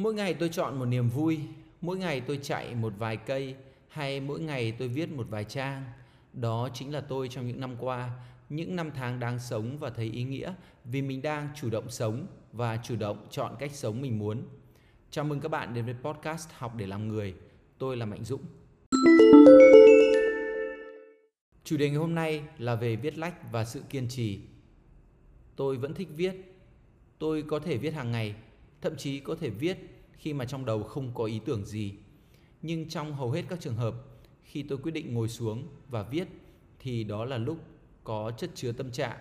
Mỗi ngày tôi chọn một niềm vui, mỗi ngày tôi chạy một vài cây hay mỗi ngày tôi viết một vài trang. Đó chính là tôi trong những năm qua, những năm tháng đang sống và thấy ý nghĩa vì mình đang chủ động sống và chủ động chọn cách sống mình muốn. Chào mừng các bạn đến với podcast Học để làm người. Tôi là Mạnh Dũng. Chủ đề ngày hôm nay là về viết lách và sự kiên trì. Tôi vẫn thích viết. Tôi có thể viết hàng ngày, thậm chí có thể viết khi mà trong đầu không có ý tưởng gì. Nhưng trong hầu hết các trường hợp, khi tôi quyết định ngồi xuống và viết thì đó là lúc có chất chứa tâm trạng.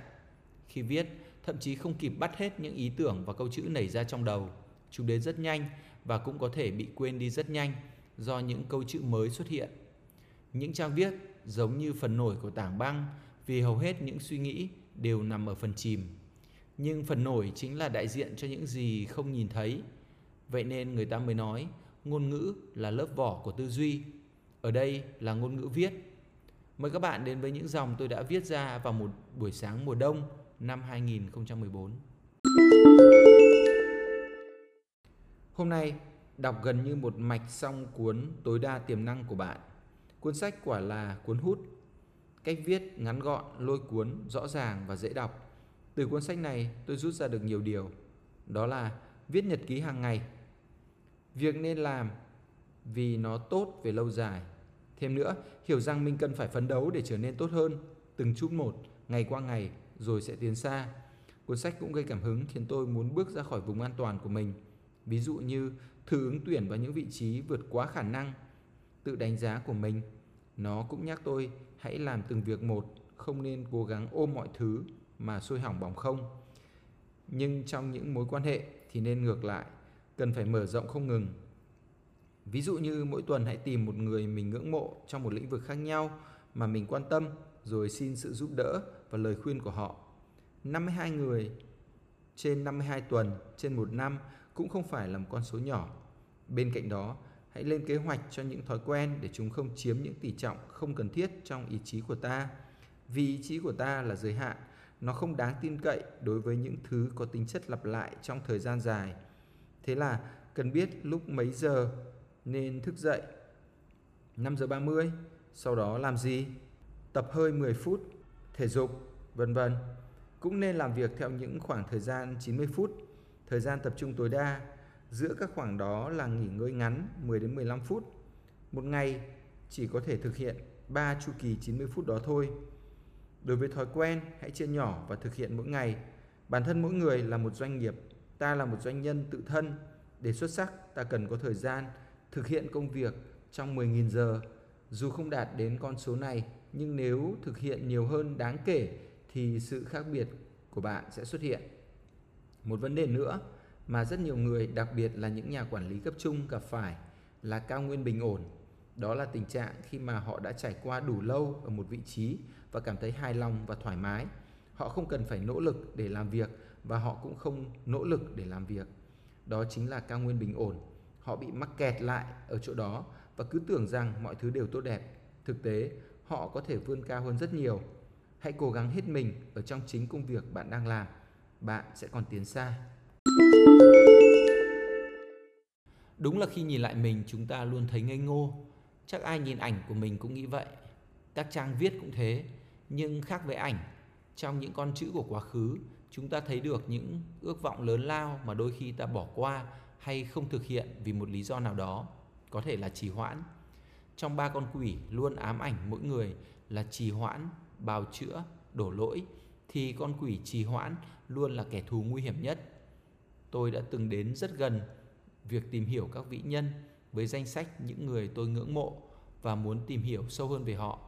Khi viết, thậm chí không kịp bắt hết những ý tưởng và câu chữ nảy ra trong đầu. Chúng đến rất nhanh và cũng có thể bị quên đi rất nhanh do những câu chữ mới xuất hiện. Những trang viết giống như phần nổi của tảng băng vì hầu hết những suy nghĩ đều nằm ở phần chìm. Nhưng phần nổi chính là đại diện cho những gì không nhìn thấy. Vậy nên người ta mới nói ngôn ngữ là lớp vỏ của tư duy. Ở đây là ngôn ngữ viết. Mời các bạn đến với những dòng tôi đã viết ra vào một buổi sáng mùa đông năm 2014. Hôm nay đọc gần như một mạch xong cuốn Tối đa tiềm năng của bạn. Cuốn sách quả là cuốn hút. Cách viết ngắn gọn, lôi cuốn, rõ ràng và dễ đọc. Từ cuốn sách này tôi rút ra được nhiều điều. Đó là viết nhật ký hàng ngày. Việc nên làm vì nó tốt về lâu dài. Thêm nữa, hiểu rằng mình cần phải phấn đấu để trở nên tốt hơn, từng chút một, ngày qua ngày, rồi sẽ tiến xa. Cuốn sách cũng gây cảm hứng khiến tôi muốn bước ra khỏi vùng an toàn của mình. Ví dụ như thử ứng tuyển vào những vị trí vượt quá khả năng, tự đánh giá của mình. Nó cũng nhắc tôi hãy làm từng việc một, không nên cố gắng ôm mọi thứ mà sôi hỏng bỏng không. Nhưng trong những mối quan hệ thì nên ngược lại, cần phải mở rộng không ngừng. Ví dụ như mỗi tuần hãy tìm một người mình ngưỡng mộ trong một lĩnh vực khác nhau mà mình quan tâm rồi xin sự giúp đỡ và lời khuyên của họ. 52 người trên 52 tuần trên một năm cũng không phải là một con số nhỏ. Bên cạnh đó, hãy lên kế hoạch cho những thói quen để chúng không chiếm những tỷ trọng không cần thiết trong ý chí của ta. Vì ý chí của ta là giới hạn, nó không đáng tin cậy đối với những thứ có tính chất lặp lại trong thời gian dài. Thế là cần biết lúc mấy giờ nên thức dậy. 5 giờ 30, sau đó làm gì? Tập hơi 10 phút, thể dục, vân vân. Cũng nên làm việc theo những khoảng thời gian 90 phút, thời gian tập trung tối đa. Giữa các khoảng đó là nghỉ ngơi ngắn 10 đến 15 phút. Một ngày chỉ có thể thực hiện 3 chu kỳ 90 phút đó thôi. Đối với thói quen, hãy chia nhỏ và thực hiện mỗi ngày. Bản thân mỗi người là một doanh nghiệp, ta là một doanh nhân tự thân. Để xuất sắc, ta cần có thời gian thực hiện công việc trong 10.000 giờ. Dù không đạt đến con số này, nhưng nếu thực hiện nhiều hơn đáng kể thì sự khác biệt của bạn sẽ xuất hiện. Một vấn đề nữa mà rất nhiều người, đặc biệt là những nhà quản lý cấp trung gặp phải là cao nguyên bình ổn. Đó là tình trạng khi mà họ đã trải qua đủ lâu ở một vị trí và cảm thấy hài lòng và thoải mái. Họ không cần phải nỗ lực để làm việc và họ cũng không nỗ lực để làm việc. Đó chính là cao nguyên bình ổn. Họ bị mắc kẹt lại ở chỗ đó và cứ tưởng rằng mọi thứ đều tốt đẹp. Thực tế, họ có thể vươn cao hơn rất nhiều. Hãy cố gắng hết mình ở trong chính công việc bạn đang làm. Bạn sẽ còn tiến xa. Đúng là khi nhìn lại mình chúng ta luôn thấy ngây ngô. Chắc ai nhìn ảnh của mình cũng nghĩ vậy. Các trang viết cũng thế, nhưng khác với ảnh, trong những con chữ của quá khứ, chúng ta thấy được những ước vọng lớn lao mà đôi khi ta bỏ qua hay không thực hiện vì một lý do nào đó, có thể là trì hoãn. Trong ba con quỷ luôn ám ảnh mỗi người là trì hoãn, bào chữa, đổ lỗi thì con quỷ trì hoãn luôn là kẻ thù nguy hiểm nhất. Tôi đã từng đến rất gần việc tìm hiểu các vĩ nhân với danh sách những người tôi ngưỡng mộ và muốn tìm hiểu sâu hơn về họ.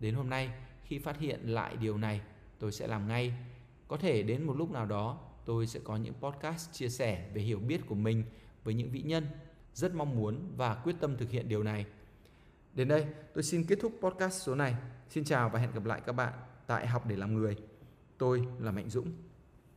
Đến hôm nay, khi phát hiện lại điều này, tôi sẽ làm ngay. Có thể đến một lúc nào đó, tôi sẽ có những podcast chia sẻ về hiểu biết của mình với những vĩ nhân. Rất mong muốn và quyết tâm thực hiện điều này. Đến đây, tôi xin kết thúc podcast số này. Xin chào và hẹn gặp lại các bạn tại Học để làm người. Tôi là Mạnh Dũng.